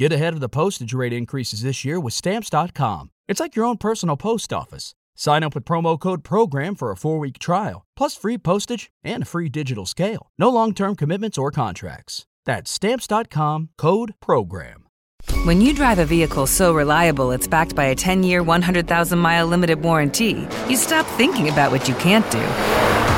Get ahead of the postage rate increases this year with Stamps.com. It's like your own personal post office. Sign up with promo code PROGRAM for a four week trial, plus free postage and a free digital scale. No long term commitments or contracts. That's Stamps.com code PROGRAM. When you drive a vehicle so reliable it's backed by a 10 year, 100,000 mile limited warranty, you stop thinking about what you can't do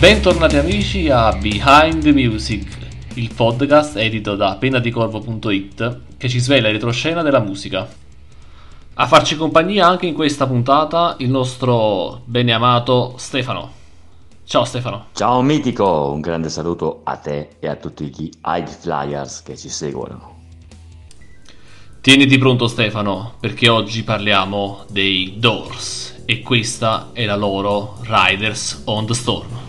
Bentornati amici a Behind the Music, il podcast edito da pennadicorvo.it che ci svela il retroscena della musica. A farci compagnia anche in questa puntata il nostro bene amato Stefano. Ciao Stefano. Ciao mitico, un grande saluto a te e a tutti gli High Flyers che ci seguono. Tieniti pronto Stefano, perché oggi parliamo dei Doors e questa è la loro Riders on the Storm.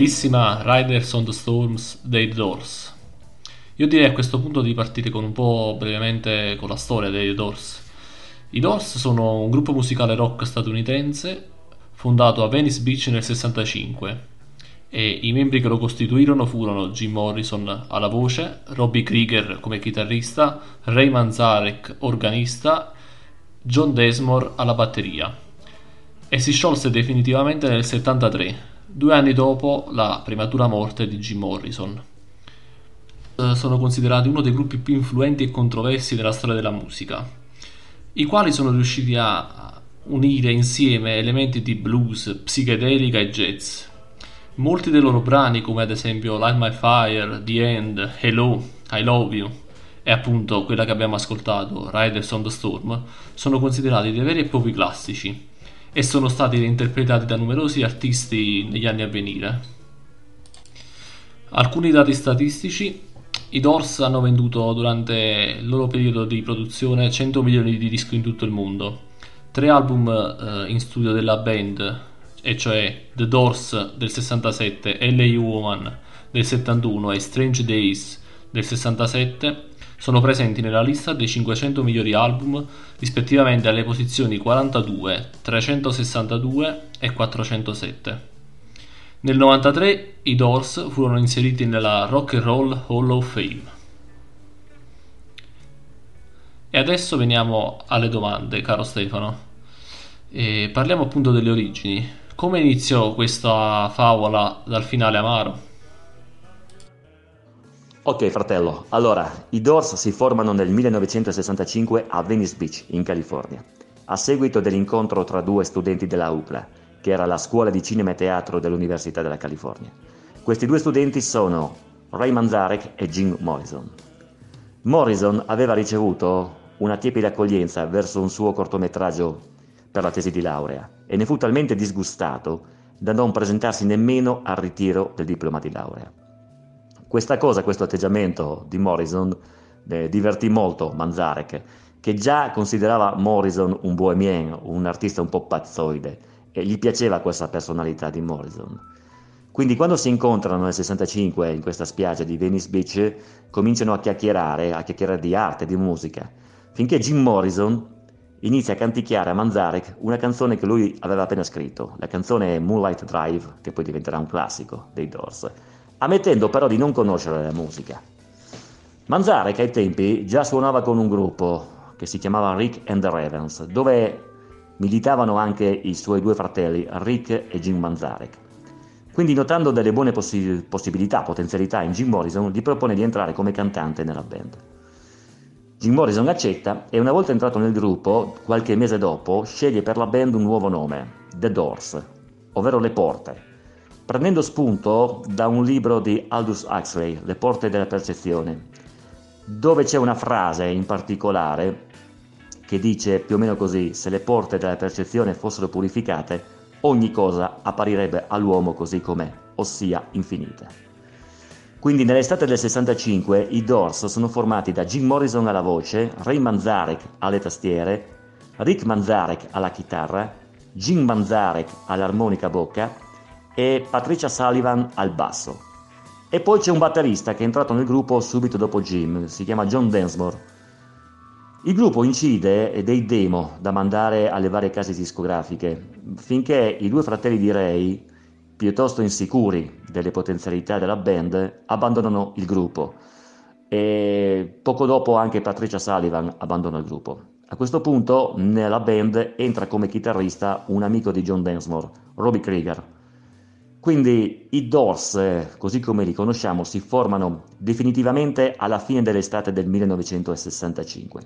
Bellissima Riders on the Storms dei Doors. Io direi a questo punto di partire con un po' brevemente con la storia dei Doors. I Doors sono un gruppo musicale rock statunitense fondato a Venice Beach nel 65 e i membri che lo costituirono furono Jim Morrison alla voce, Robbie Krieger come chitarrista, Ray Manzarek organista, John Desmore alla batteria e si sciolse definitivamente nel 73, due anni dopo la prematura morte di Jim Morrison. Eh, Sono considerati uno dei gruppi più influenti e controversi della storia della musica, i quali sono riusciti a unire insieme elementi di blues, psichedelica e jazz. Molti dei loro brani, come ad esempio Light My Fire, The End, Hello, I Love You e appunto quella che abbiamo ascoltato, Riders on the Storm, sono considerati dei veri e propri classici e sono stati reinterpretati da numerosi artisti negli anni a venire. Alcuni dati statistici, i Doors hanno venduto durante il loro periodo di produzione 100 milioni di dischi in tutto il mondo, tre album eh, in studio della band, e cioè The Doors del 67, LA Woman del 71 e Strange Days del 67, sono presenti nella lista dei 500 migliori album rispettivamente alle posizioni 42, 362 e 407. Nel 1993 i Doors furono inseriti nella Rock and Roll Hall of Fame. E adesso veniamo alle domande, caro Stefano. E parliamo appunto delle origini. Come iniziò questa favola dal finale amaro? Ok fratello, allora i Doors si formano nel 1965 a Venice Beach, in California, a seguito dell'incontro tra due studenti della UCLA, che era la scuola di cinema e teatro dell'Università della California. Questi due studenti sono Ray Manzarek e Jim Morrison. Morrison aveva ricevuto una tiepida accoglienza verso un suo cortometraggio per la tesi di laurea e ne fu talmente disgustato da non presentarsi nemmeno al ritiro del diploma di laurea. Questa cosa, questo atteggiamento di Morrison eh, divertì molto Manzarek, che già considerava Morrison un bohemien, un artista un po' pazzoide, e gli piaceva questa personalità di Morrison. Quindi quando si incontrano nel 65 in questa spiaggia di Venice Beach, cominciano a chiacchierare, a chiacchierare di arte, di musica, finché Jim Morrison inizia a canticchiare a Manzarek una canzone che lui aveva appena scritto, la canzone Moonlight Drive, che poi diventerà un classico dei Doors, ammettendo però di non conoscere la musica. Manzarek ai tempi già suonava con un gruppo che si chiamava Rick and the Ravens, dove militavano anche i suoi due fratelli Rick e Jim Manzarek. Quindi notando delle buone possi- possibilità, potenzialità in Jim Morrison, gli propone di entrare come cantante nella band. Jim Morrison accetta e una volta entrato nel gruppo, qualche mese dopo, sceglie per la band un nuovo nome, The Doors, ovvero Le Porte, prendendo spunto da un libro di Aldous Huxley, Le Porte della Percezione, dove c'è una frase in particolare che dice più o meno così, se le porte della percezione fossero purificate, ogni cosa apparirebbe all'uomo così com'è, ossia infinita. Quindi nell'estate del 65 i Doors sono formati da Jim Morrison alla voce, Ray Manzarek alle tastiere, Rick Manzarek alla chitarra, Jim Manzarek all'armonica bocca e Patricia Sullivan al basso. E poi c'è un batterista che è entrato nel gruppo subito dopo Jim, si chiama John Densmore. Il gruppo incide dei demo da mandare alle varie case discografiche, finché i due fratelli di Ray, piuttosto insicuri delle potenzialità della band, abbandonano il gruppo. E poco dopo anche Patricia Sullivan abbandona il gruppo. A questo punto nella band entra come chitarrista un amico di John Densmore, Robbie Krieger. Quindi i Doors, eh, così come li conosciamo, si formano definitivamente alla fine dell'estate del 1965.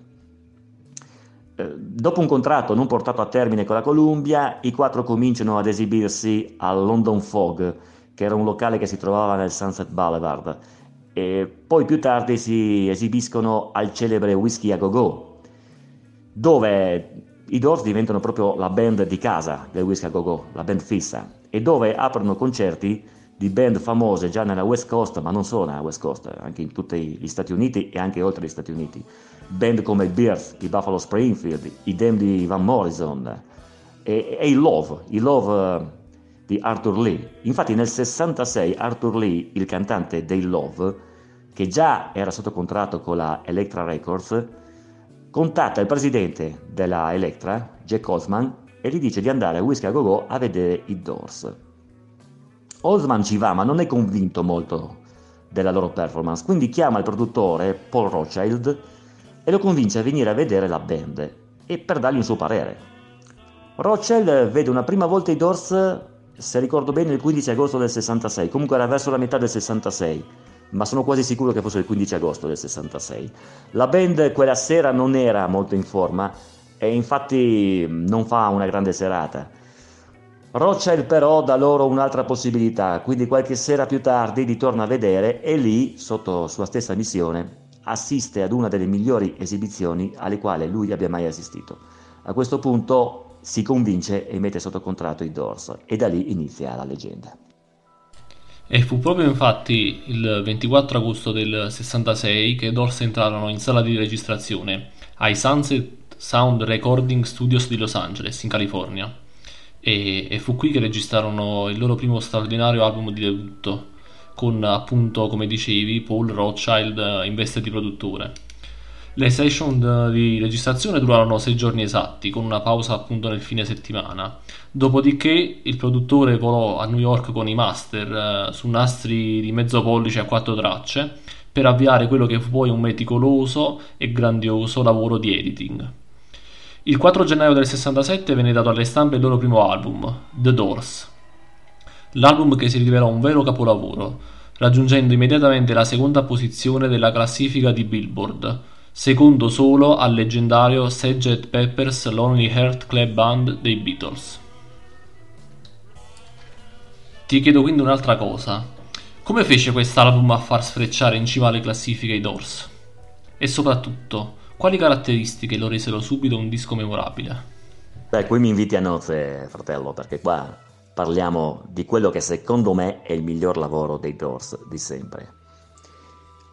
Eh, Dopo un contratto non portato a termine con la Columbia, i quattro cominciano ad esibirsi al London Fog, che era un locale che si trovava nel Sunset Boulevard, e poi più tardi si esibiscono al celebre Whiskey a Go Go, dove i Doors diventano proprio la band di casa del Whiskey a Go Go, la band fissa, e dove aprono concerti di band famose già nella West Coast, ma non solo nella West Coast, anche in tutti gli Stati Uniti e anche oltre gli Stati Uniti. Band come i Bears, i Buffalo Springfield, i Damned di Van Morrison e, e i Love, i Love eh, di Arthur Lee. Infatti nel 66 Arthur Lee, il cantante dei Love, che già era sotto contratto con la Elektra Records, contatta il presidente della Elektra, Jack Osman, e gli dice di andare a Whiskey a Go Go a vedere i Doors. Osman ci va, ma non è convinto molto della loro performance, quindi chiama il produttore Paul Rothschild e lo convince a venire a vedere la band e per dargli un suo parere. Rothschild vede una prima volta i Doors, se ricordo bene, il 15 agosto del 66, comunque era verso la metà del 66, ma sono quasi sicuro che fosse il 15 agosto del 66. La band quella sera non era molto in forma e infatti non fa una grande serata. Rothschild però dà loro un'altra possibilità, quindi qualche sera più tardi li torna a vedere e lì, sotto sua stessa missione, assiste ad una delle migliori esibizioni alle quali lui abbia mai assistito. A questo punto si convince e mette sotto contratto i Doors e da lì inizia la leggenda. E fu proprio infatti il 24 agosto del 66 che i Doors entrarono in sala di registrazione ai Sunset Sound Recording Studios di Los Angeles, in California. E, e fu qui che registrarono il loro primo straordinario album di debutto, con appunto, come dicevi, Paul Rothschild eh, in veste di produttore. Le session di registrazione durarono sei giorni esatti, con una pausa appunto nel fine settimana. Dopodiché il produttore volò a New York con i master eh, su nastri di mezzo pollice a quattro tracce per avviare quello che fu poi un meticoloso e grandioso lavoro di editing. Il 4 gennaio del 67 venne dato alle stampe il loro primo album, The Doors. L'album che si rivelò un vero capolavoro, raggiungendo immediatamente la seconda posizione della classifica di Billboard, secondo solo al leggendario Sgt. Pepper's Lonely Heart Club Band dei Beatles. Ti chiedo quindi un'altra cosa. Come fece quest'album a far sfrecciare in cima alle classifiche i Doors? E soprattutto, quali caratteristiche lo resero subito un disco memorabile? Beh, qui mi inviti a nozze, fratello, perché qua parliamo di quello che secondo me è il miglior lavoro dei Doors di sempre.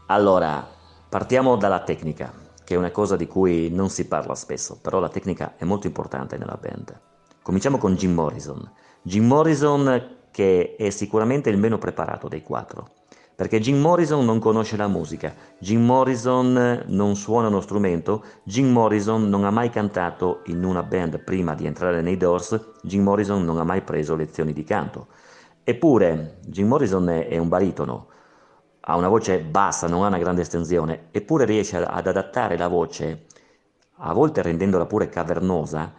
Allora, partiamo dalla tecnica, che è una cosa di cui non si parla spesso, però la tecnica è molto importante nella band. Cominciamo con Jim Morrison. Jim Morrison che è sicuramente il meno preparato dei quattro, perché Jim Morrison non conosce la musica, Jim Morrison non suona uno strumento, Jim Morrison non ha mai cantato in una band prima di entrare nei Doors, Jim Morrison non ha mai preso lezioni di canto. Eppure Jim Morrison è un baritono, ha una voce bassa, non ha una grande estensione, eppure riesce ad adattare la voce, a volte rendendola pure cavernosa,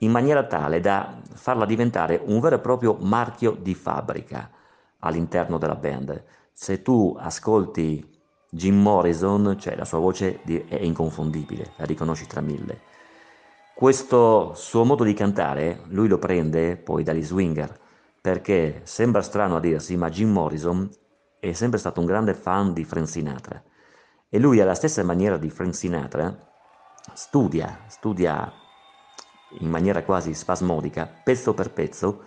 in maniera tale da farla diventare un vero e proprio marchio di fabbrica all'interno della band. Se tu ascolti Jim Morrison, cioè la sua voce è inconfondibile, la riconosci tra mille. Questo suo modo di cantare lui lo prende poi dagli swinger, perché sembra strano a dirsi, ma Jim Morrison è sempre stato un grande fan di Frank Sinatra e lui alla stessa maniera di Frank Sinatra studia, studia in maniera quasi spasmodica, pezzo per pezzo,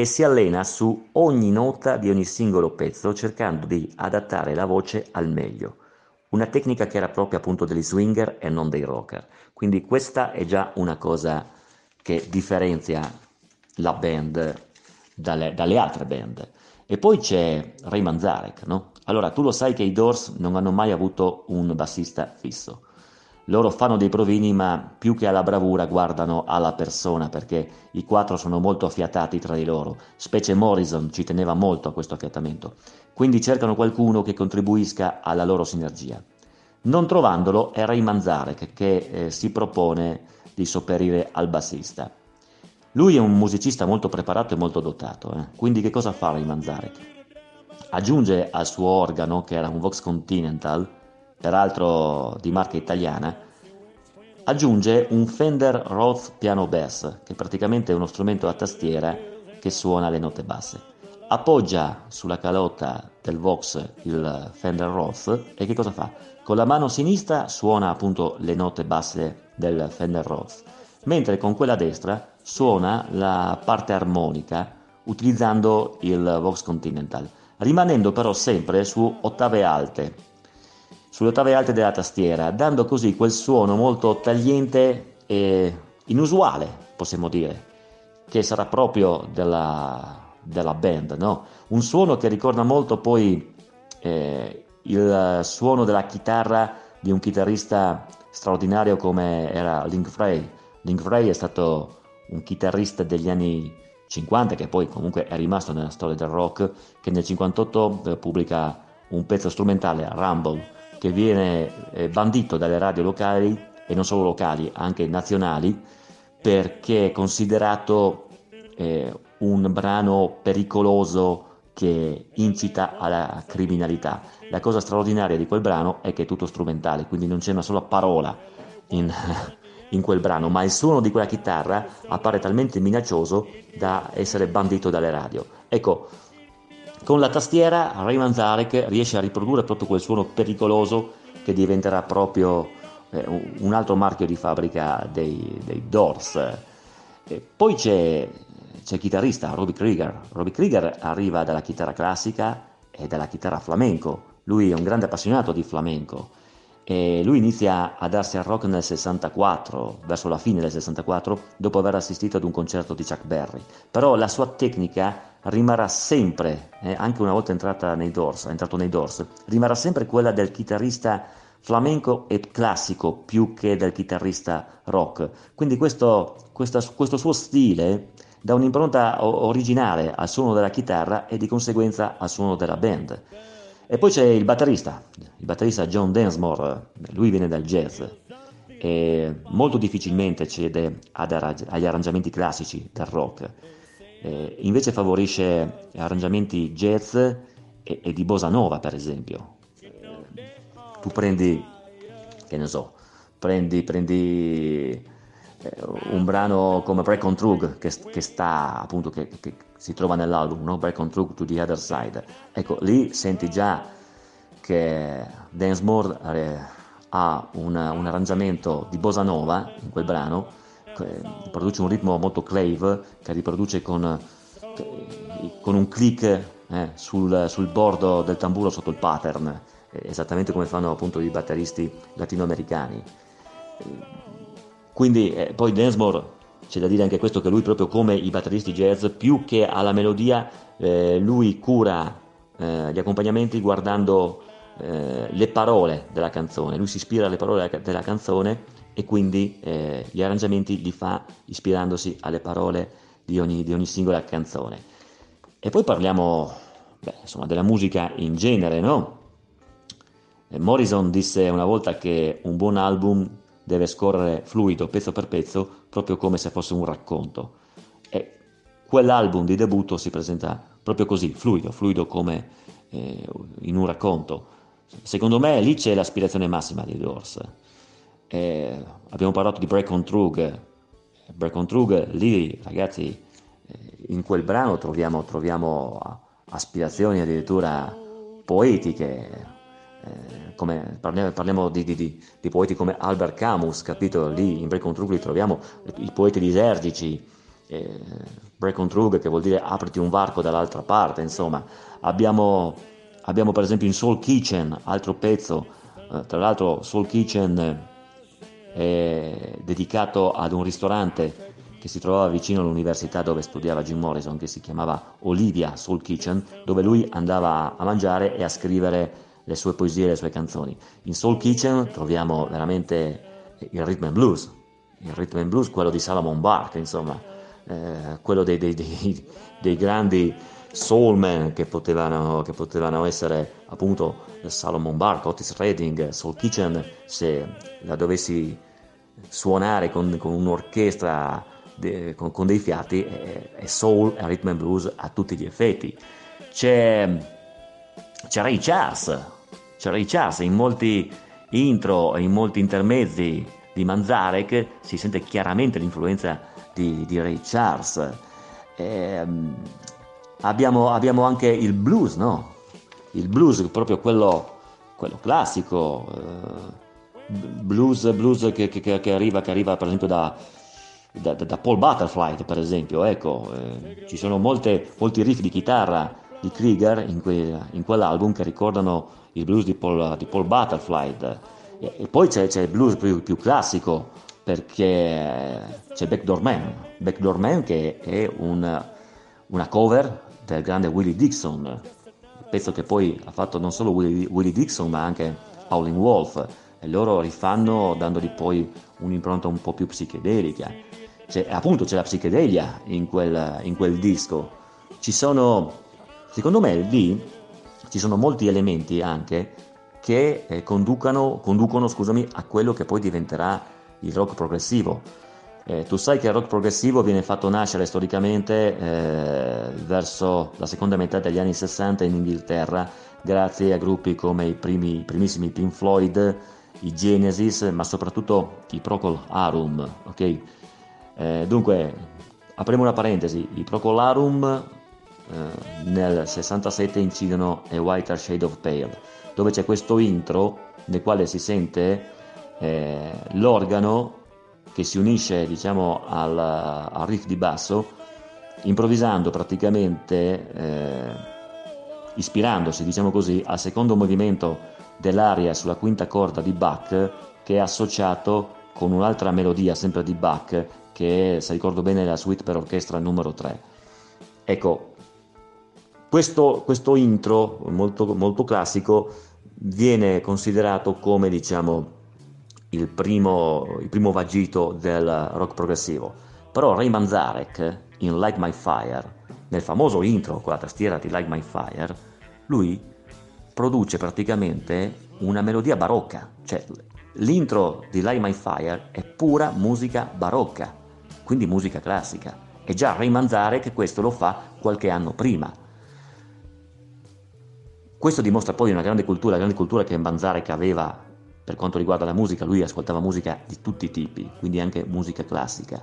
e si allena su ogni nota di ogni singolo pezzo cercando di adattare la voce al meglio. Una tecnica che era propria appunto degli swinger e non dei rocker. Quindi questa è già una cosa che differenzia la band dalle, dalle altre band. E poi c'è Ray Manzarek, no? Allora, tu lo sai che i Doors non hanno mai avuto un bassista fisso. Loro fanno dei provini, ma più che alla bravura guardano alla persona, perché i quattro sono molto affiatati tra di loro. Specie Morrison ci teneva molto a questo affiatamento. Quindi cercano qualcuno che contribuisca alla loro sinergia. Non trovandolo è Ray Manzarek che eh, si propone di sopperire al bassista. Lui è un musicista molto preparato e molto dotato, eh? quindi che cosa fa Ray Manzarek? Aggiunge al suo organo, che era un Vox Continental, peraltro di marca italiana, aggiunge un Fender Rhodes Piano Bass, che praticamente è uno strumento a tastiera che suona le note basse. Appoggia sulla calotta del Vox il Fender Rhodes e che cosa fa? Con la mano sinistra suona appunto le note basse del Fender Rhodes, mentre con quella destra suona la parte armonica utilizzando il Vox Continental, rimanendo però sempre su ottave alte, sulle ottave alte della tastiera, dando così quel suono molto tagliente e inusuale, possiamo dire, che sarà proprio della, della band, no? Un suono che ricorda molto poi eh, il suono della chitarra di un chitarrista straordinario come era Link Frey. Link Frey è stato un chitarrista degli anni 50 che poi comunque è rimasto nella storia del rock, che nel 58 eh, pubblica un pezzo strumentale, Rumble, che viene eh, bandito dalle radio locali e non solo locali, anche nazionali, perché è considerato eh, un brano pericoloso che incita alla criminalità. La cosa straordinaria di quel brano è che è tutto strumentale, quindi non c'è una sola parola in, in quel brano, ma il suono di quella chitarra appare talmente minaccioso da essere bandito dalle radio. Ecco, con la tastiera Ray Manzarek riesce a riprodurre proprio quel suono pericoloso che diventerà proprio eh, un altro marchio di fabbrica dei, dei Doors. E poi c'è, c'è il chitarrista Robbie Krieger. Robbie Krieger arriva dalla chitarra classica e dalla chitarra flamenco. Lui è un grande appassionato di flamenco e lui inizia a darsi al rock nel 64, verso la fine del 64, dopo aver assistito ad un concerto di Chuck Berry. Però la sua tecnica rimarrà sempre, eh, anche una volta entrata nei Doors, entrato nei Doors, rimarrà sempre quella del chitarrista flamenco e classico più che del chitarrista rock. Quindi questo, questa, questo suo stile dà un'impronta originale al suono della chitarra e di conseguenza al suono della band. E poi c'è il batterista, il batterista John Densmore, lui viene dal jazz e molto difficilmente cede arrangi- agli arrangiamenti classici del rock, Eh, invece favorisce arrangiamenti jazz e, e di bossa nova per esempio. Eh, tu prendi, che ne so, prendi, prendi eh, un brano come Break on Trug che, che sta appunto che, che si trova nell'album no? Break on Trug to the Other Side ecco lì senti già che Densmore eh, ha un, un arrangiamento di bossa nova in quel brano produce un ritmo molto clave che riproduce con, con un click eh, sul, sul bordo del tamburo sotto il pattern esattamente come fanno appunto i batteristi latinoamericani quindi eh, poi Densmore c'è da dire anche questo che lui proprio come i batteristi jazz più che alla melodia eh, lui cura eh, gli accompagnamenti guardando eh, le parole della canzone lui si ispira alle parole della, canzone e quindi eh, gli arrangiamenti li fa ispirandosi alle parole di ogni, di ogni singola canzone e poi parliamo beh, insomma, della musica in genere no? Eh, Morrison disse una volta che un buon album deve scorrere fluido pezzo per pezzo, proprio come se fosse un racconto. E quell'album di debutto si presenta proprio così, fluido, fluido come eh, in un racconto. Secondo me lì c'è l'aspirazione massima dei Doors. Eh, abbiamo parlato di Break on Trug. Break on Trug, lì ragazzi, eh, in quel brano troviamo, troviamo aspirazioni addirittura poetiche, eh, come, parliamo, parliamo di, di, di, di, poeti come Albert Camus, capito? Lì in Break on Trug li troviamo i poeti lisergici, eh, Trug che vuol dire apriti un varco dall'altra parte, insomma. Abbiamo, abbiamo per esempio in Soul Kitchen, altro pezzo, eh, tra l'altro Soul Kitchen è dedicato ad un ristorante che si trovava vicino all'università dove studiava Jim Morrison, che si chiamava Olivia Soul Kitchen, dove lui andava a mangiare e a scrivere le sue poesie e le sue canzoni. In Soul Kitchen troviamo veramente il rhythm and blues, il rhythm and blues, quello di Salomon Bark, insomma, eh, quello dei, dei, dei, dei, grandi soulmen che potevano, che potevano essere appunto Salomon Bark, Otis Redding, Soul Kitchen, se la dovessi suonare con, con un'orchestra de, con, con, dei fiati, è, è soul e rhythm and blues a tutti gli effetti. C'è, c'è Ray Charles, c'è Ray Charles in molti intro e in molti intermezzi di Manzarek si sente chiaramente l'influenza di, di Ray Charles. E, um, abbiamo, abbiamo, anche il blues, no? Il blues, proprio quello, quello classico, uh, blues, blues che, che, che, arriva, che arriva per esempio da, da, da Paul Butterfly, per esempio. Ecco, eh, ci sono molte, molti riff di chitarra di Krieger in, que, in, quell'album che ricordano il blues di Paul, di Paul Butterfly. E, e, poi c'è, c'è il blues più, più, classico perché c'è Backdoor Man. Backdoor Man che è un, una cover del grande Willie Dixon pezzo che poi ha fatto non solo Willie, Willie Dixon ma anche Howling Wolf. E loro rifanno dandogli poi un'impronta un po' più psichedelica. C'è, appunto c'è la psichedelia in quel, in quel disco. Ci sono Secondo me lì ci sono molti elementi anche che eh, conducono, conducono scusami, a quello che poi diventerà il rock progressivo. Eh, tu sai che il rock progressivo viene fatto nascere storicamente eh, verso la seconda metà degli anni 60 in Inghilterra, grazie a gruppi come i, primi, i primissimi Pink Floyd, i Genesis, ma soprattutto i Procol Harum. Okay? Eh, dunque, apriamo una parentesi, i Procol Harum eh, nel 67 incidono A Whiter Shade of Pale, dove c'è questo intro nel quale si sente eh, l'organo che si unisce diciamo al, al, riff di basso, improvvisando praticamente, eh, ispirandosi diciamo così al secondo movimento dell'aria sulla quinta corda di Bach che è associato con un'altra melodia sempre di Bach che è, se ricordo bene, la suite per orchestra numero 3. Ecco, questo, questo intro molto, molto, classico viene considerato come diciamo, il, primo, il primo vagito del rock progressivo. Però Ray Manzarek in Like My Fire, nel famoso intro con la tastiera di Like My Fire, lui produce praticamente una melodia barocca, cioè l'intro di Light My Fire è pura musica barocca, quindi musica classica. È già Ray Manzare che questo lo fa qualche anno prima. Questo dimostra poi una grande cultura, la grande cultura che Manzare che aveva per quanto riguarda la musica, lui ascoltava musica di tutti i tipi, quindi anche musica classica.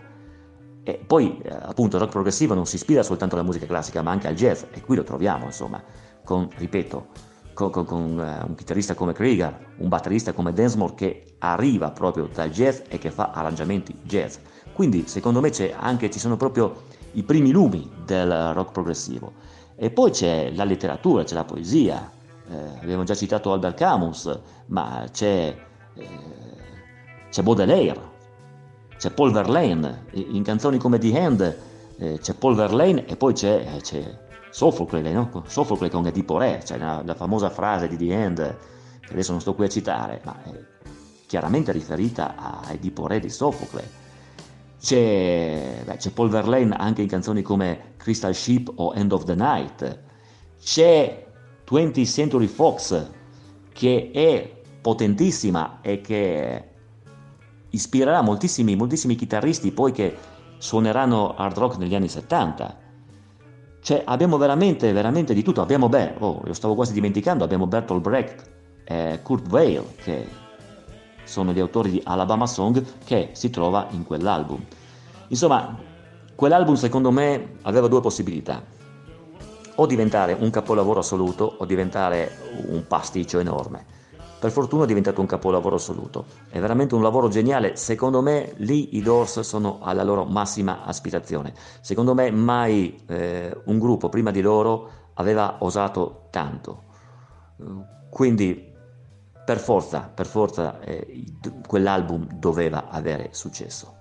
E poi, eh, appunto, il rock progressivo non si ispira soltanto alla musica classica, ma anche al jazz, e qui lo troviamo, insomma, con, ripeto, con, con- con, eh, un chitarrista come Krieger, un batterista come Densmore che arriva proprio dal jazz e che fa arrangiamenti jazz. Quindi, secondo me, anche, ci sono proprio i primi lumi del rock progressivo. E poi c'è la letteratura, c'è la poesia, eh, abbiamo già citato Albert Camus, ma c'è, eh, c'è Baudelaire, c'è Paul Verlaine, in canzoni come The Hand eh, c'è Paul Verlaine e poi c'è, eh, c'è Sofocle, no? Sofocle con Edipo Re, cioè la, la famosa frase di The Hand, che adesso non sto qui a citare, ma è chiaramente riferita a Edipo Re di Sofocle. C'è, beh, c'è Paul Verlaine anche in canzoni come Crystal Ship o End of the Night. C'è 20th Century Fox che è potentissima e che ispirerà moltissimi, moltissimi chitarristi poi che suoneranno hard rock negli anni 70. Cioè abbiamo veramente, veramente di tutto. Abbiamo, beh, oh, lo stavo quasi dimenticando, abbiamo Bertolt Brecht e Kurt Weill che sono gli autori di Alabama Song che si trova in quell'album. Insomma, quell'album secondo me aveva due possibilità. O diventare un capolavoro assoluto o diventare un pasticcio enorme. Per fortuna è diventato un capolavoro assoluto. È veramente un lavoro geniale. Secondo me lì i Doors sono alla loro massima aspirazione. Secondo me mai eh, un gruppo prima di loro aveva osato tanto. Quindi per forza, per forza eh, quell'album doveva avere successo.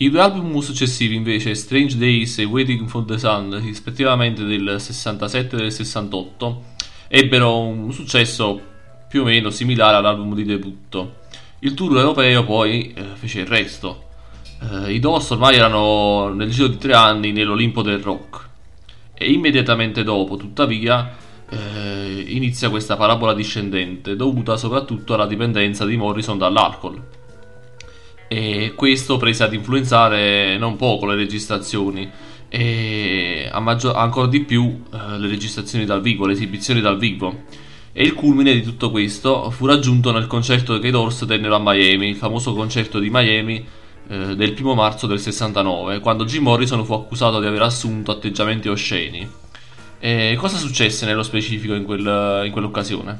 I due album successivi invece, Strange Days e Waiting for the Sun, rispettivamente del 67 e del 68, ebbero un successo più o meno similare all'album di debutto. Il tour europeo poi eh, fece il resto. Eh, I Doors ormai erano nel giro di tre anni nell'Olimpo del rock e immediatamente dopo, tuttavia, eh, inizia questa parabola discendente dovuta soprattutto alla dipendenza di Morrison dall'alcol e questo prese ad influenzare non poco le registrazioni e maggior- ancora di più eh, le registrazioni dal vivo, le esibizioni dal vivo. E il culmine di tutto questo fu raggiunto nel concerto che i Doors tennero a Miami, il famoso concerto di Miami eh, del primo marzo del 69, quando Jim Morrison fu accusato di aver assunto atteggiamenti osceni. E cosa successe nello specifico in, quel- in quell'occasione?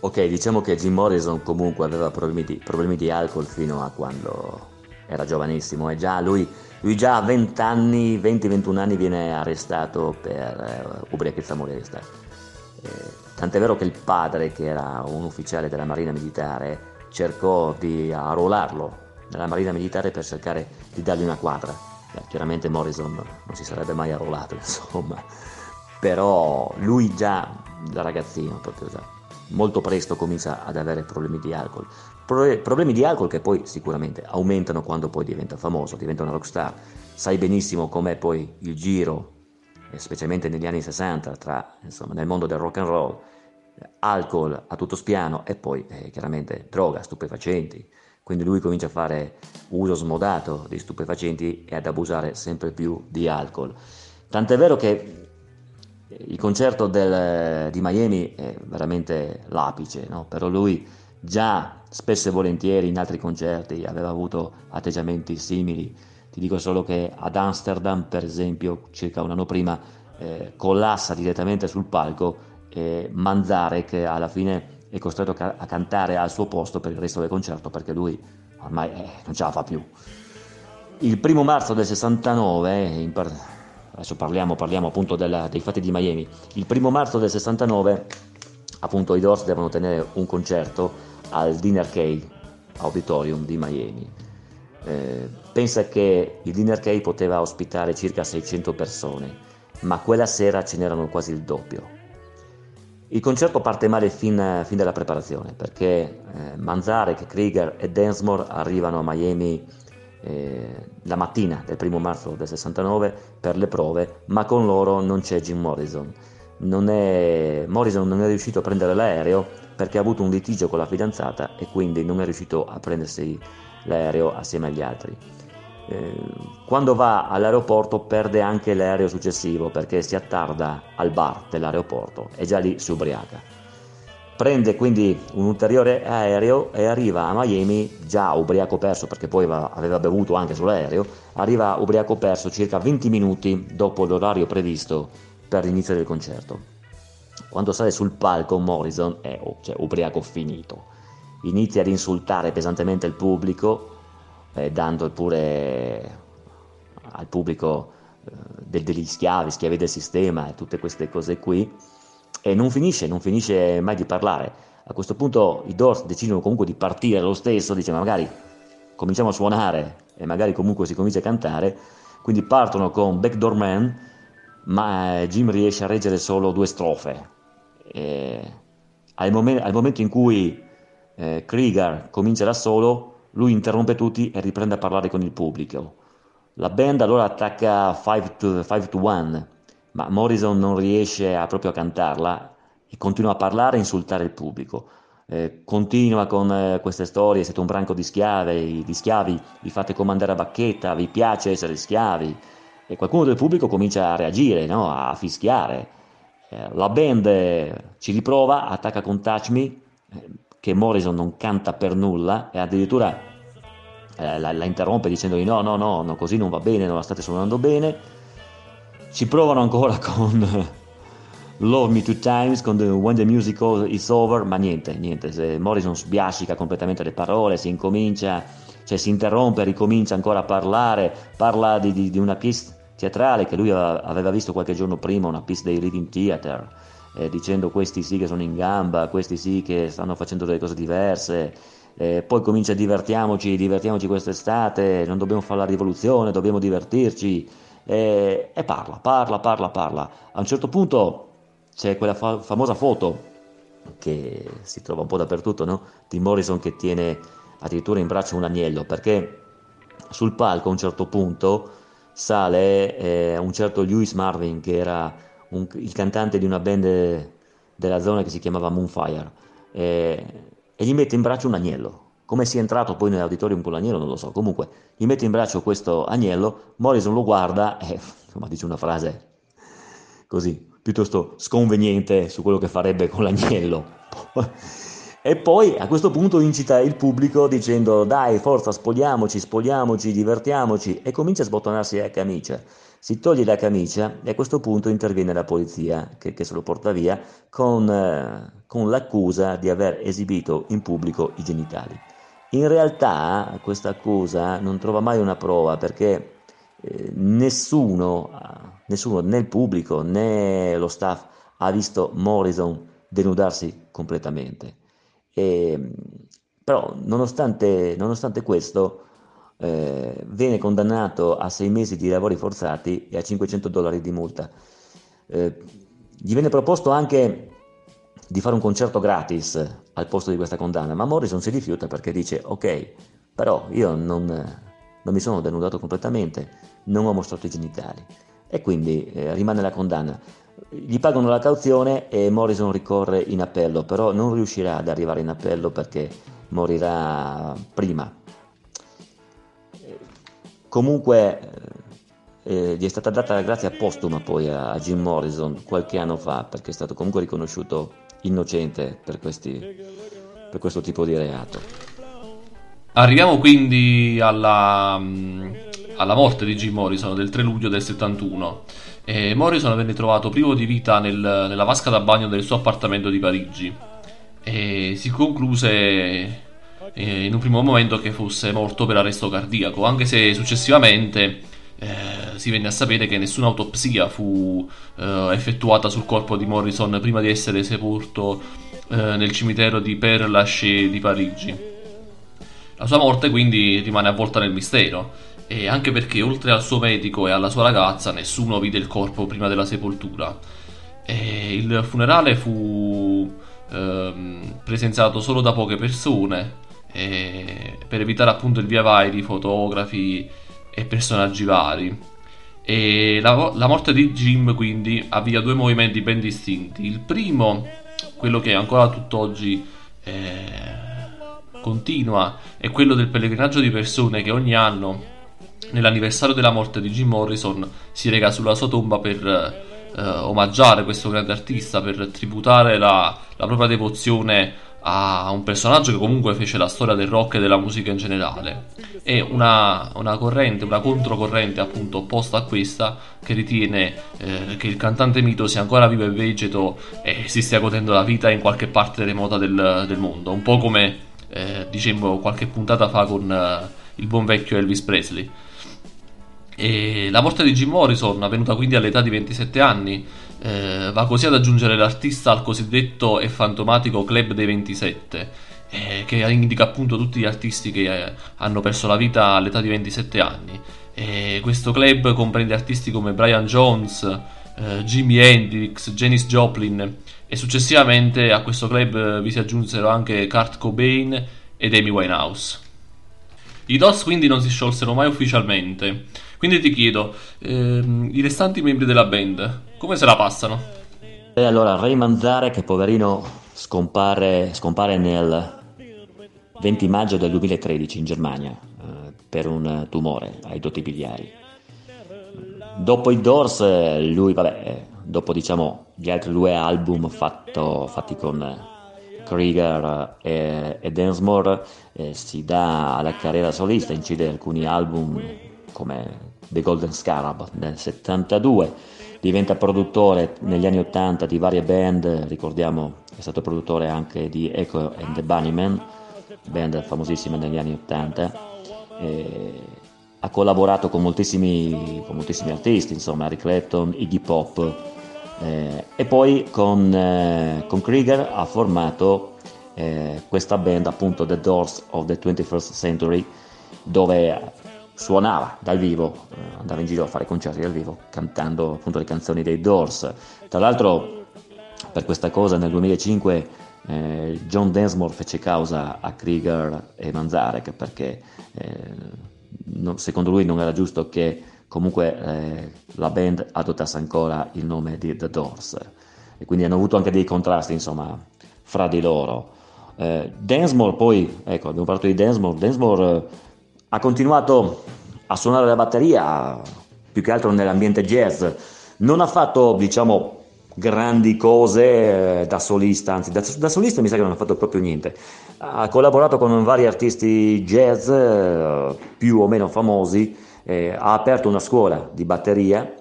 Ok, diciamo che Jim Morrison comunque aveva problemi di, problemi di alcol fino a quando era giovanissimo e già lui, lui già a 20 anni, 20-21 anni viene arrestato per eh, ubriachezza molesta. Eh, tant'è vero che il padre, che era un ufficiale della Marina Militare, cercò di arruolarlo nella Marina Militare per cercare di dargli una quadra. Beh, chiaramente Morrison non si sarebbe mai arruolato, insomma, però lui già da ragazzino, proprio già molto presto comincia ad avere problemi di alcol. Pro- problemi di alcol che poi sicuramente aumentano quando poi diventa famoso, diventa una rockstar. Sai benissimo com'è poi il giro, e specialmente negli anni 60, tra, insomma, nel mondo del rock and roll, alcol a tutto spiano e poi eh, chiaramente droga, stupefacenti. Quindi lui comincia a fare uso smodato di stupefacenti e ad abusare sempre più di alcol. Tant'è vero che il concerto del- di Miami è veramente l'apice, no? però lui già spesso e volentieri in altri concerti aveva avuto atteggiamenti simili. Ti dico solo che ad Amsterdam, per esempio, circa un anno prima, eh, collassa direttamente sul palco e che alla fine è costretto a ca- a cantare al suo posto per il resto del concerto perché lui ormai eh, non ce la fa più. Il primo marzo del 69, in par- adesso parliamo, parliamo appunto della- dei fatti di Miami, il primo marzo del 69 appunto i Doors devono tenere un concerto al Dinner K Auditorium di Miami. Eh, pensa che il Dinner K poteva ospitare circa 600 persone, ma quella sera ce n'erano quasi il doppio. Il concerto parte male fin, fin dalla preparazione perché eh, Manzarek, Krieger e Densmore arrivano a Miami eh, la mattina del primo marzo del 69 per le prove, ma con loro non c'è Jim Morrison. non è, Morrison non è riuscito a prendere l'aereo perché ha avuto un litigio con la fidanzata e quindi non è riuscito a prendersi l'aereo assieme agli altri. Eh, quando va all'aeroporto perde anche l'aereo successivo perché si attarda al bar dell'aeroporto e già lì si ubriaca. Prende quindi un ulteriore aereo e arriva a Miami già ubriaco perso perché poi aveva- bevuto anche sull'aereo, arriva ubriaco perso circa 20 minuti dopo l'orario previsto per l'inizio del concerto. Quando sale sul palco Morrison è oh, cioè, ubriaco finito, inizia ad insultare pesantemente il pubblico, eh, dando pure al pubblico eh, degli schiavi, schiavi del sistema e tutte queste cose qui, e non finisce, non finisce mai di parlare. A questo punto i Doors decidono comunque di partire lo stesso, dice ma magari cominciamo a suonare e magari comunque si comincia a cantare, quindi partono con Backdoor Man, ma eh, Jim riesce a reggere solo due strofe. Al, momen- al momento in cui eh, Krieger comincia da solo, lui interrompe tutti e riprende a parlare con il pubblico. La band allora attacca 5 to, 5 to 1, ma Morrison non riesce a, proprio a cantarla e continua a parlare e insultare il pubblico. Eh, continua con eh, queste storie, siete un branco di schiavi, di schiavi, vi fate comandare a bacchetta, vi piace essere schiavi. E qualcuno del pubblico comincia a reagire, no? a fischiare. Eh, la band eh, ci riprova, attacca con Touch Me, eh, che Morrison non canta per nulla e addirittura eh, la, la interrompe dicendogli no, no, no, no, così non va bene, non la state suonando bene. Ci provano ancora con Love Me Two Times, con the, When the Music is Over, ma niente, niente, se Morrison sbiascica completamente le parole, si incomincia, cioè si interrompe, ricomincia ancora a parlare, parla di, di- di una pièce teatrale che lui aveva visto qualche giorno prima, una pièce dei Living Theater, eh, dicendo questi sì che sono in gamba, questi sì che stanno facendo delle cose diverse, eh, poi comincia divertiamoci, divertiamoci quest'estate, non dobbiamo fare la rivoluzione, dobbiamo divertirci, eh, e parla, parla, parla, parla. A un certo punto c'è quella fa- famosa foto che si trova un po' dappertutto, no? Di Morrison che tiene addirittura in braccio un agnello, perché sul palco a un certo punto sale eh, un certo Lewis Marvin, che era un- il cantante di una band della zona che si chiamava Moonfire, eh, e gli mette in braccio un agnello. Come sia entrato poi nell'auditorium con l'agnello non lo so, comunque gli mette in braccio questo agnello, Morrison lo guarda e insomma dice una frase così, piuttosto sconveniente su quello che farebbe con l'agnello. E poi a questo punto incita il pubblico dicendo dai, forza, spogliamoci, spogliamoci, divertiamoci e comincia a sbottonarsi la camicia. Si toglie la camicia e a questo punto interviene la polizia che, che se lo porta via con, eh, con l'accusa di aver esibito in pubblico i genitali. In realtà questa accusa non trova mai una prova perché eh, nessuno, nessuno, né il pubblico né lo staff ha visto Morrison denudarsi completamente. E, però, nonostante, nonostante questo, eh, viene condannato a sei mesi di lavori forzati e a 500 dollari di multa. Eh, gli viene proposto anche di fare un concerto gratis al posto di questa condanna, ma Morrison si rifiuta perché dice ok, però io non, non mi sono denudato completamente, non ho mostrato i genitali e quindi eh, rimane la condanna. Gli pagano la cauzione e Morrison ricorre in appello, però non riuscirà ad arrivare in appello perché morirà prima. Eh, Comunque eh, gli è stata data la grazia postuma poi a Jim Morrison qualche anno fa perché è stato comunque riconosciuto innocente per, questi, per questo tipo di reato. Arriviamo quindi alla, mm, alla morte di Jim Morrison del 3 luglio del 71. E Morrison venne trovato privo di vita nel- nella vasca da bagno del suo appartamento di Parigi. E si concluse eh, in un primo momento che fosse morto per arresto cardiaco, anche se successivamente eh, si venne a sapere che nessuna autopsia fu eh, effettuata sul corpo di Morrison prima di essere sepolto eh, nel cimitero di Père Lachaise di Parigi. La sua morte quindi rimane avvolta nel mistero, e anche perché oltre al suo medico e alla sua ragazza nessuno vide il corpo prima della sepoltura. E il funerale fu ehm, presenziato solo da poche persone, per evitare appunto il via vai di fotografi e personaggi vari. E la, la morte di Jim quindi avvia due movimenti ben distinti. Il primo, quello che ancora tutt'oggi eh, continua, è quello del pellegrinaggio di persone che ogni anno, nell'anniversario della morte di Jim Morrison, si rega sulla sua tomba per eh, omaggiare questo grande artista, per tributare la, la propria devozione a un personaggio che comunque fece la storia del rock e della musica in generale. E una, una corrente, una controcorrente appunto opposta a questa che ritiene eh, che il cantante mito sia ancora vivo e vegeto e si stia godendo la vita in qualche parte remota del, del mondo, un po' come eh, dicemmo qualche puntata fa con eh, il buon vecchio Elvis Presley. E la morte di Jim Morrison, avvenuta quindi all'età di 27 anni, eh, va così ad aggiungere l'artista al cosiddetto e fantomatico Club dei 27, eh, che indica appunto tutti gli artisti che eh, hanno perso la vita all'età di 27 anni. E questo club comprende artisti come Brian Jones, eh, Jimi Hendrix, Janis Joplin e successivamente a questo club eh, vi si aggiunsero anche Kurt Cobain ed Amy Winehouse. I DOS quindi non si sciolsero mai ufficialmente. Quindi ti chiedo, ehm, i restanti membri della band, come se la passano? E allora Ray Manzare, che poverino scompare, scompare nel 20 maggio del 2013 in Germania eh, per un tumore ai dotti biliari. Dopo i Doors, eh, lui, vabbè, eh, dopo diciamo gli altri due album fatto- fatti con eh, Krieger e, e Densmore, eh, si dà alla carriera solista, incide alcuni album come The Golden Scarab nel 72, diventa produttore negli anni 80 di varie band, ricordiamo è stato produttore anche di Echo and the Bunnymen, band famosissima negli anni 80. eh, ha collaborato con moltissimi, con moltissimi artisti, insomma, Eric Clapton, Iggy Pop, eh, e poi con, eh, con Krieger ha formato eh, questa band, appunto The Doors of the 21st Century, dove suonava dal vivo, eh, andava in giro a fare concerti dal vivo, cantando appunto le canzoni dei Doors. Tra l'altro, per questa cosa nel 2005 eh, John Densmore fece causa a Krieger e Manzarek perché eh, non- secondo lui non era giusto che comunque eh, la band adottasse ancora il nome di The Doors e quindi hanno avuto anche dei contrasti insomma fra di loro. Eh, Densmore poi, ecco abbiamo parlato di Densmore, Densmore ha continuato a suonare la batteria più che altro nell'ambiente jazz, non ha fatto diciamo grandi cose eh, da solista, anzi da, da solista mi sa che non ha fatto proprio niente. Ha collaborato con vari artisti jazz eh, più o meno famosi, eh, ha aperto una scuola di batteria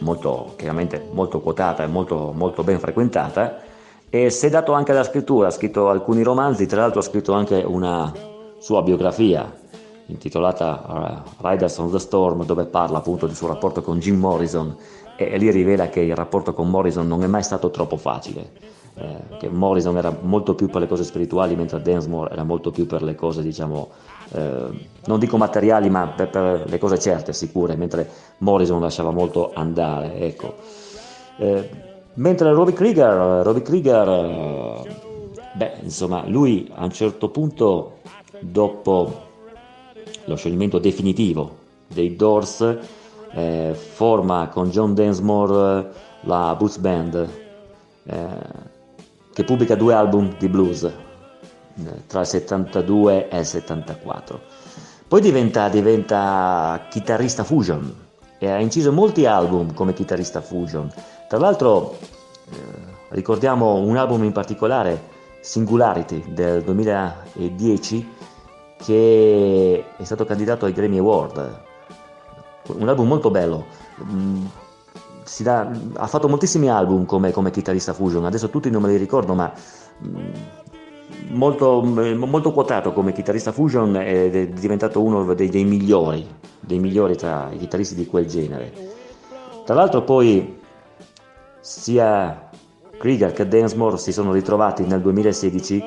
molto, chiaramente molto quotata e molto, molto ben frequentata e si è dato anche alla scrittura, ha scritto alcuni romanzi, tra l'altro ha scritto anche una sua biografia intitolata uh, Riders on the Storm dove parla appunto del suo rapporto con Jim Morrison e, e lì rivela che il rapporto con Morrison non è mai stato troppo facile, eh, che Morrison era molto più per le cose spirituali mentre Densmore era molto più per le cose diciamo eh, non dico materiali ma per, per le cose certe, sicure, mentre Morrison lasciava molto andare, ecco. Eh, mentre Robbie Krieger, Robbie Krieger eh, beh, insomma, lui a un certo punto, dopo lo scioglimento definitivo dei Doors, eh, forma con John Densmore eh, la Boots Band, eh, che pubblica due album di blues eh, tra il 72 e il 74. Poi diventa, diventa chitarrista fusion e ha inciso molti album come chitarrista fusion. Tra l'altro eh, ricordiamo un album in particolare, Singularity del 2010, che è stato candidato ai Grammy Award. Un album molto bello. Mm, dà- ha fatto moltissimi album come, come chitarrista fusion, adesso tutti non me li ricordo, ma mm, molto, mm, molto quotato come chitarrista fusion ed è diventato uno dei, dei migliori, dei migliori tra i chitarristi di quel genere. Tra l'altro poi sia Krieger che Densmore si sono ritrovati nel 2016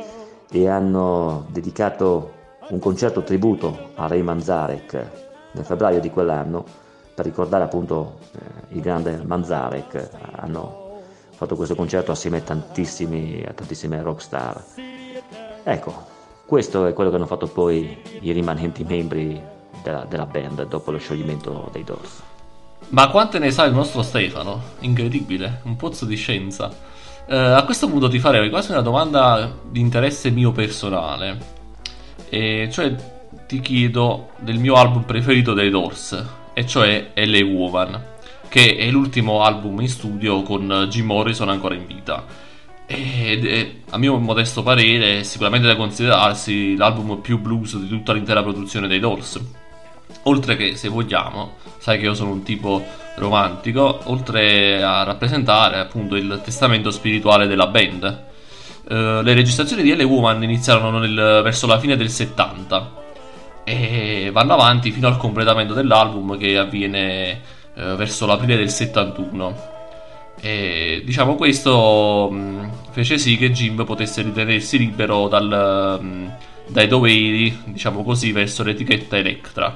e hanno dedicato un concerto tributo a Ray Manzarek nel febbraio di quell'anno per ricordare appunto eh, il grande Manzarek. Hanno fatto questo concerto assieme a, tantissimi, a tantissime rockstar. Ecco, questo è quello che hanno fatto poi i rimanenti membri della, della band dopo lo scioglimento dei Doors. Ma quante ne sa il nostro Stefano? Incredibile, un pozzo di scienza. Eh, a questo punto ti farei quasi una domanda di interesse mio personale. E cioè ti chiedo del mio album preferito dei Doors, e cioè LA Woman, che è l'ultimo album in studio con Jim Morrison ancora in vita. Ed è, a mio modesto parere, è sicuramente da considerarsi l'album più blues di tutta l'intera produzione dei Doors. Oltre che, se vogliamo, sai che io sono un tipo romantico, oltre a rappresentare appunto il testamento spirituale della band. Eh, le registrazioni di L. Woman iniziarono nel- verso la fine del 70 e vanno avanti fino al completamento dell'album che avviene eh, verso l'aprile del 71. E diciamo questo mh, fece sì che Jim potesse ritenersi libero dal, mh, dai doveri, diciamo così, verso l'etichetta Electra.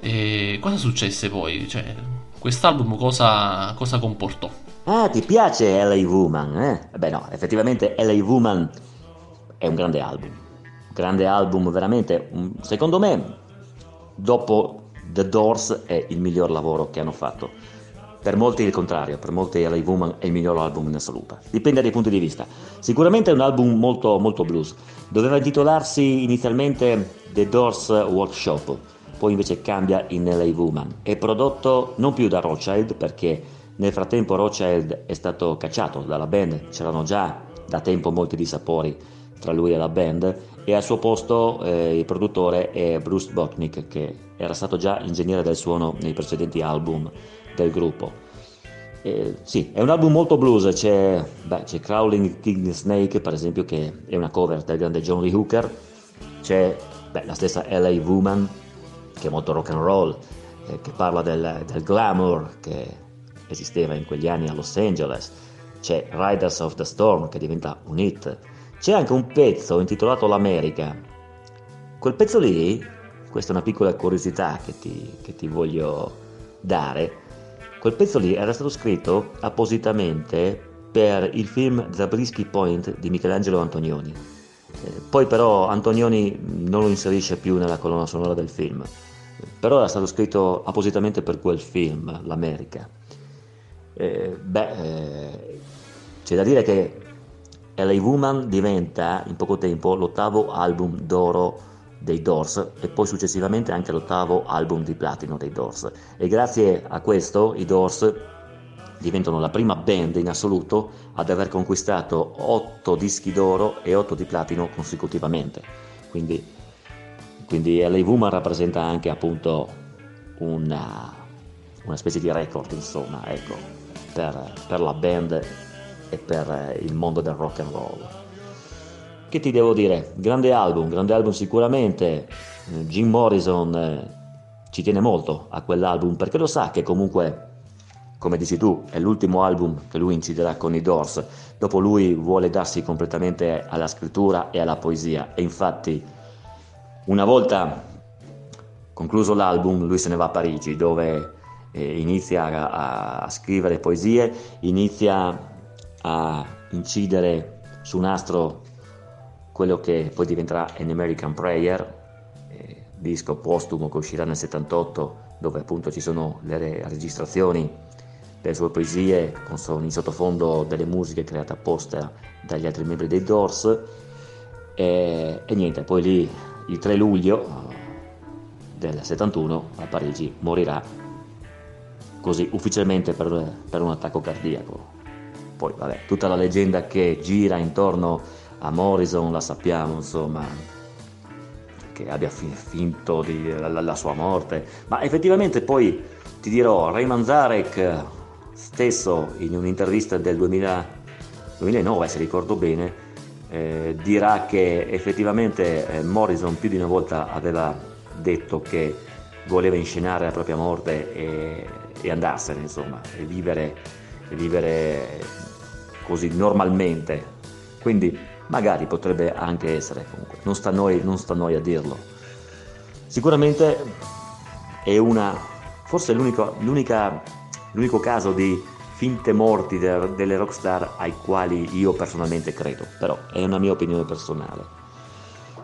E cosa successe poi? Cioè, quest'album cosa, cosa comportò? Ah, ti piace LA Woman, eh? Beh no, effettivamente LA Woman è un grande album. Grande album, veramente. un- Secondo me, dopo The Doors è il miglior lavoro che hanno fatto. Per molti il contrario, per molti LA Woman è il miglior album in assoluto. Dipende dai punti di vista. Sicuramente è un album molto, molto blues. Doveva intitolarsi inizialmente The Doors Workshop, poi invece cambia in LA Woman. È prodotto non più da Rothschild perché nel frattempo Rothschild è stato cacciato dalla band, c'erano già da tempo molti dissapori tra lui e la band e al suo posto eh, il produttore è Bruce Botnick che era stato già ingegnere del suono nei precedenti album del gruppo. Eh, sì, è un album molto blues, c'è, beh, c'è Crawling King Snake per esempio che è una cover del grande John Lee Hooker, c'è beh, la stessa LA Woman che è molto rock and roll, eh, che parla del, del glamour che esisteva in quegli anni a Los Angeles, c'è Riders of the Storm che diventa un hit, c'è anche un pezzo intitolato L'America. Quel pezzo lì, questa è una piccola curiosità che ti, che ti voglio dare, quel pezzo lì era stato scritto appositamente per il film Zabriskie Point di Michelangelo Antonioni. Eh, poi però Antonioni non lo inserisce più nella colonna sonora del film, però era stato scritto appositamente per quel film, L'America. Eh, beh, eh, c'è da dire che LA Woman diventa in poco tempo l'ottavo album d'oro dei Doors e poi successivamente anche l'ottavo album di platino dei Doors. E grazie a questo i Doors diventano la prima band in assoluto ad aver conquistato 8 dischi d'oro e 8 di platino consecutivamente. Quindi, quindi LA Woman rappresenta anche appunto una, una specie di record insomma ecco per, per la band e per eh, il mondo del rock and roll. Che ti devo dire? Grande album, grande album sicuramente. Eh, Jim Morrison eh, ci tiene molto a quell'album perché lo sa che comunque, come dici tu, è l'ultimo album che lui inciderà con i Doors. Dopo lui vuole darsi completamente alla scrittura e alla poesia e infatti una volta concluso l'album lui se ne va a Parigi dove eh, inizia a, a scrivere poesie, inizia a incidere su nastro quello che poi diventerà An American Prayer, eh, disco postumo che uscirà nel 78, dove appunto ci sono le re- registrazioni delle sue poesie, con in sottofondo delle musiche create apposta dagli altri membri dei Doors. E, e niente, poi lì il 3 luglio del 71 a Parigi morirà così ufficialmente per, per un attacco cardiaco. Poi, vabbè, tutta la leggenda che gira intorno a Morrison la sappiamo, insomma, che abbia fi- finto di, la, la- sua morte. Ma effettivamente poi ti dirò, Ray Manzarek stesso in un'intervista del 2000 2009, se ricordo bene, eh, dirà che effettivamente eh, Morrison più di una volta aveva detto che voleva inscenare la propria morte e, e andarsene, insomma, e vivere, e vivere così normalmente. Quindi magari potrebbe anche essere comunque, non sta a noi, non sta a, noi a dirlo. Sicuramente è una, forse l'unico, l'unica, l'unico caso di finte morti de- delle rockstar ai quali io personalmente credo, però è una mia opinione personale.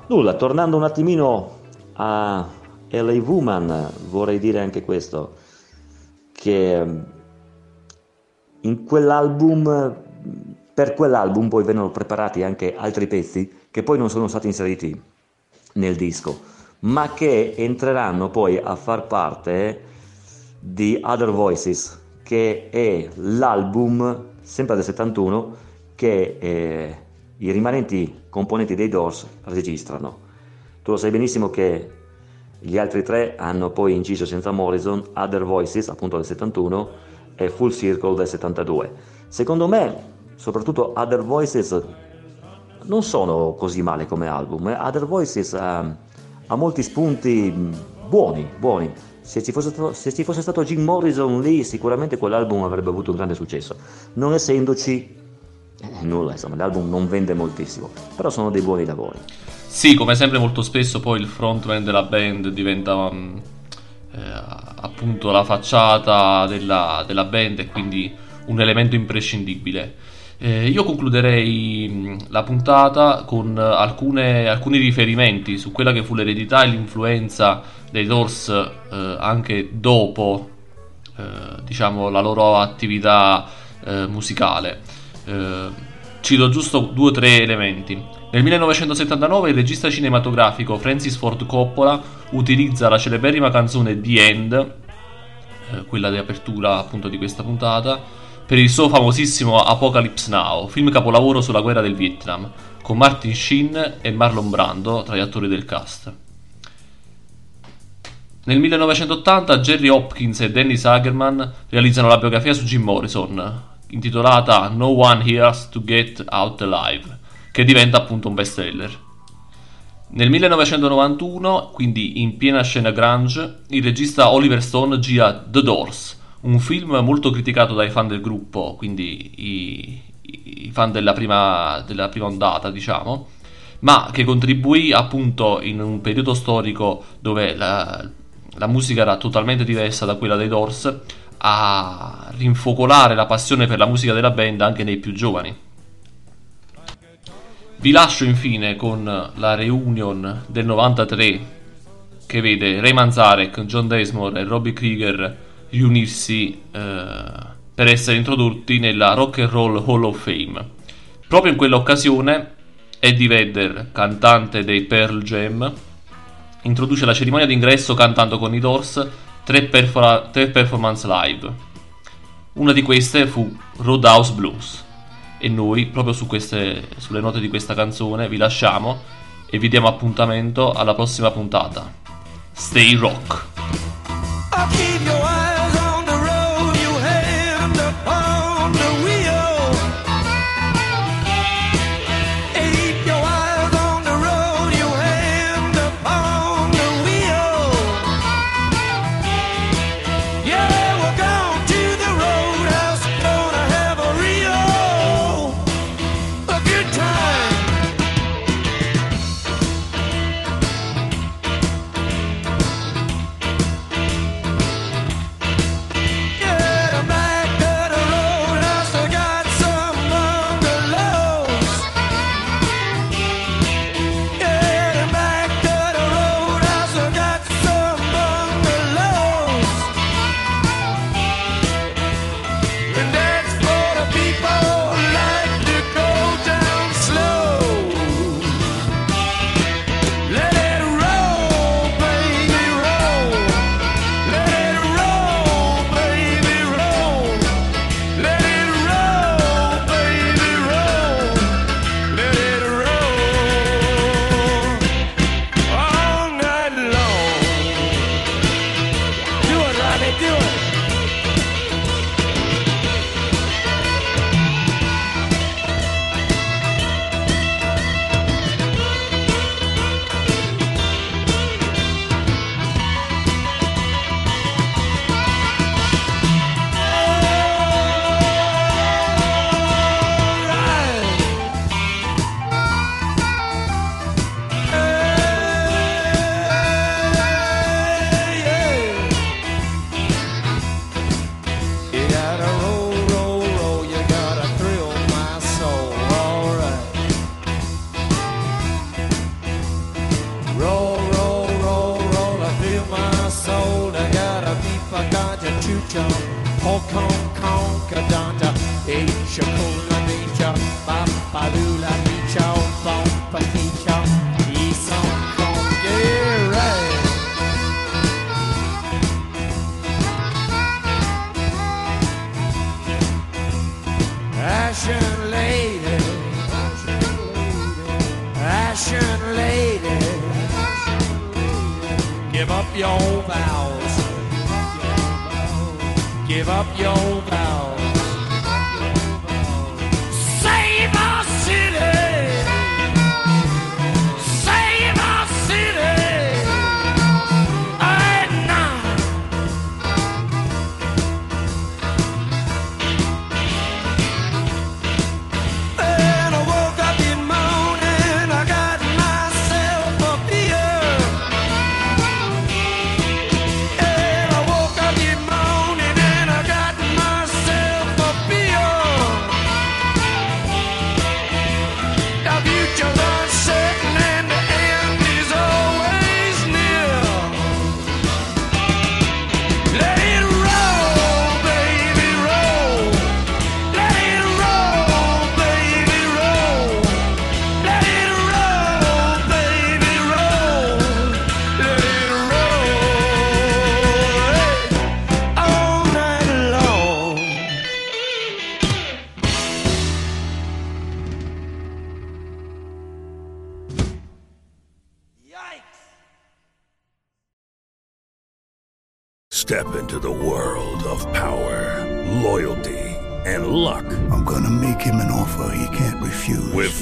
Nulla, tornando un attimino a LA Woman, vorrei dire anche questo, che in quell'album, per quell'album poi vennero preparati anche altri pezzi che poi non sono stati inseriti nel disco, ma che entreranno poi a far parte di Other Voices, che è l'album sempre del 71 che eh, i rimanenti componenti dei Doors registrano. Tu lo sai benissimo che gli altri tre hanno poi inciso senza Morrison Other Voices, appunto del 71, e Full Circle del 72. Secondo me, soprattutto Other Voices non sono così male come album. eh. Other Voices ha, ha molti spunti mh, buoni, buoni. Se ci, fosse stato, se ci fosse stato Jim Morrison lì, sicuramente quell'album avrebbe avuto un grande successo. Non essendoci, eh, nulla, insomma, l'album non vende moltissimo, però sono dei buoni lavori. Sì, come sempre molto spesso poi il frontman della band diventa mm, eh, appunto la facciata della, della band e quindi un elemento imprescindibile. Eh, io concluderei mh, la puntata con alcune- alcuni riferimenti su quella che fu l'eredità e l'influenza dei Doors eh, anche dopo eh, diciamo, la loro attività eh, musicale. Eh, cito giusto due o tre elementi. Nel 1979 il regista cinematografico Francis Ford Coppola utilizza la celeberrima canzone The End, eh, quella di apertura appunto di questa puntata, per il suo famosissimo Apocalypse Now, film capolavoro sulla guerra del Vietnam, con Martin Sheen e Marlon Brando tra gli attori del cast. Nel 1980 Jerry Hopkins e Dennis Hagerman realizzano la biografia su Jim Morrison, intitolata No One Here's to Get Out Alive, che diventa appunto un bestseller. Nel 1991, quindi in piena scena grunge, il regista Oliver Stone gira The Doors, un film molto criticato dai fan del gruppo, quindi i, i fan della prima, della prima ondata, diciamo, ma che contribuì appunto in un periodo storico dove la, la musica era totalmente diversa da quella dei Doors a rinfocolare la passione per la musica della band anche nei più giovani. Vi lascio infine con la reunion del 93 che vede Ray Manzarek, John Desmond e Robbie Krieger riunirsi eh, per essere introdotti nella Rock and Roll Hall of Fame. Proprio in quell'occasione Eddie Vedder, cantante dei Pearl Jam, introduce la cerimonia d'ingresso cantando con i Doors tre, perfora- tre performance live. Una di queste fu Roadhouse Blues. E noi, proprio su queste, sulle note di questa canzone, vi lasciamo e vi diamo appuntamento alla prossima puntata. Stay rock! Peter, Hokon Konkadanta, Ishakula Nature, Babalula Nicho, Bomba Nicho, Isom Kongere. Ashen Lady, Ashen Lady, give up your vows give up your vows.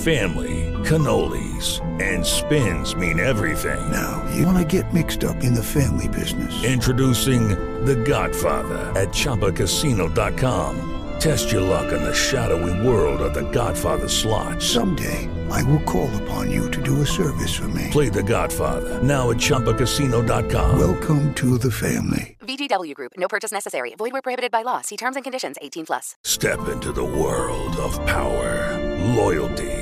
Family, cannolis, and spins mean everything. now, you wanna get mixed up in the family business. Introducing The Godfather at ChumbaCasino.com. Test your luck in the shadowy world of The Godfather slot. Someday, I will call upon you to do a service for me. Play The Godfather now at ChumbaCasino.com. Welcome to the family. VGW Group. No purchase necessary. Void where prohibited by law. See terms and conditions. 18 plus. Step into the world of power, loyalty,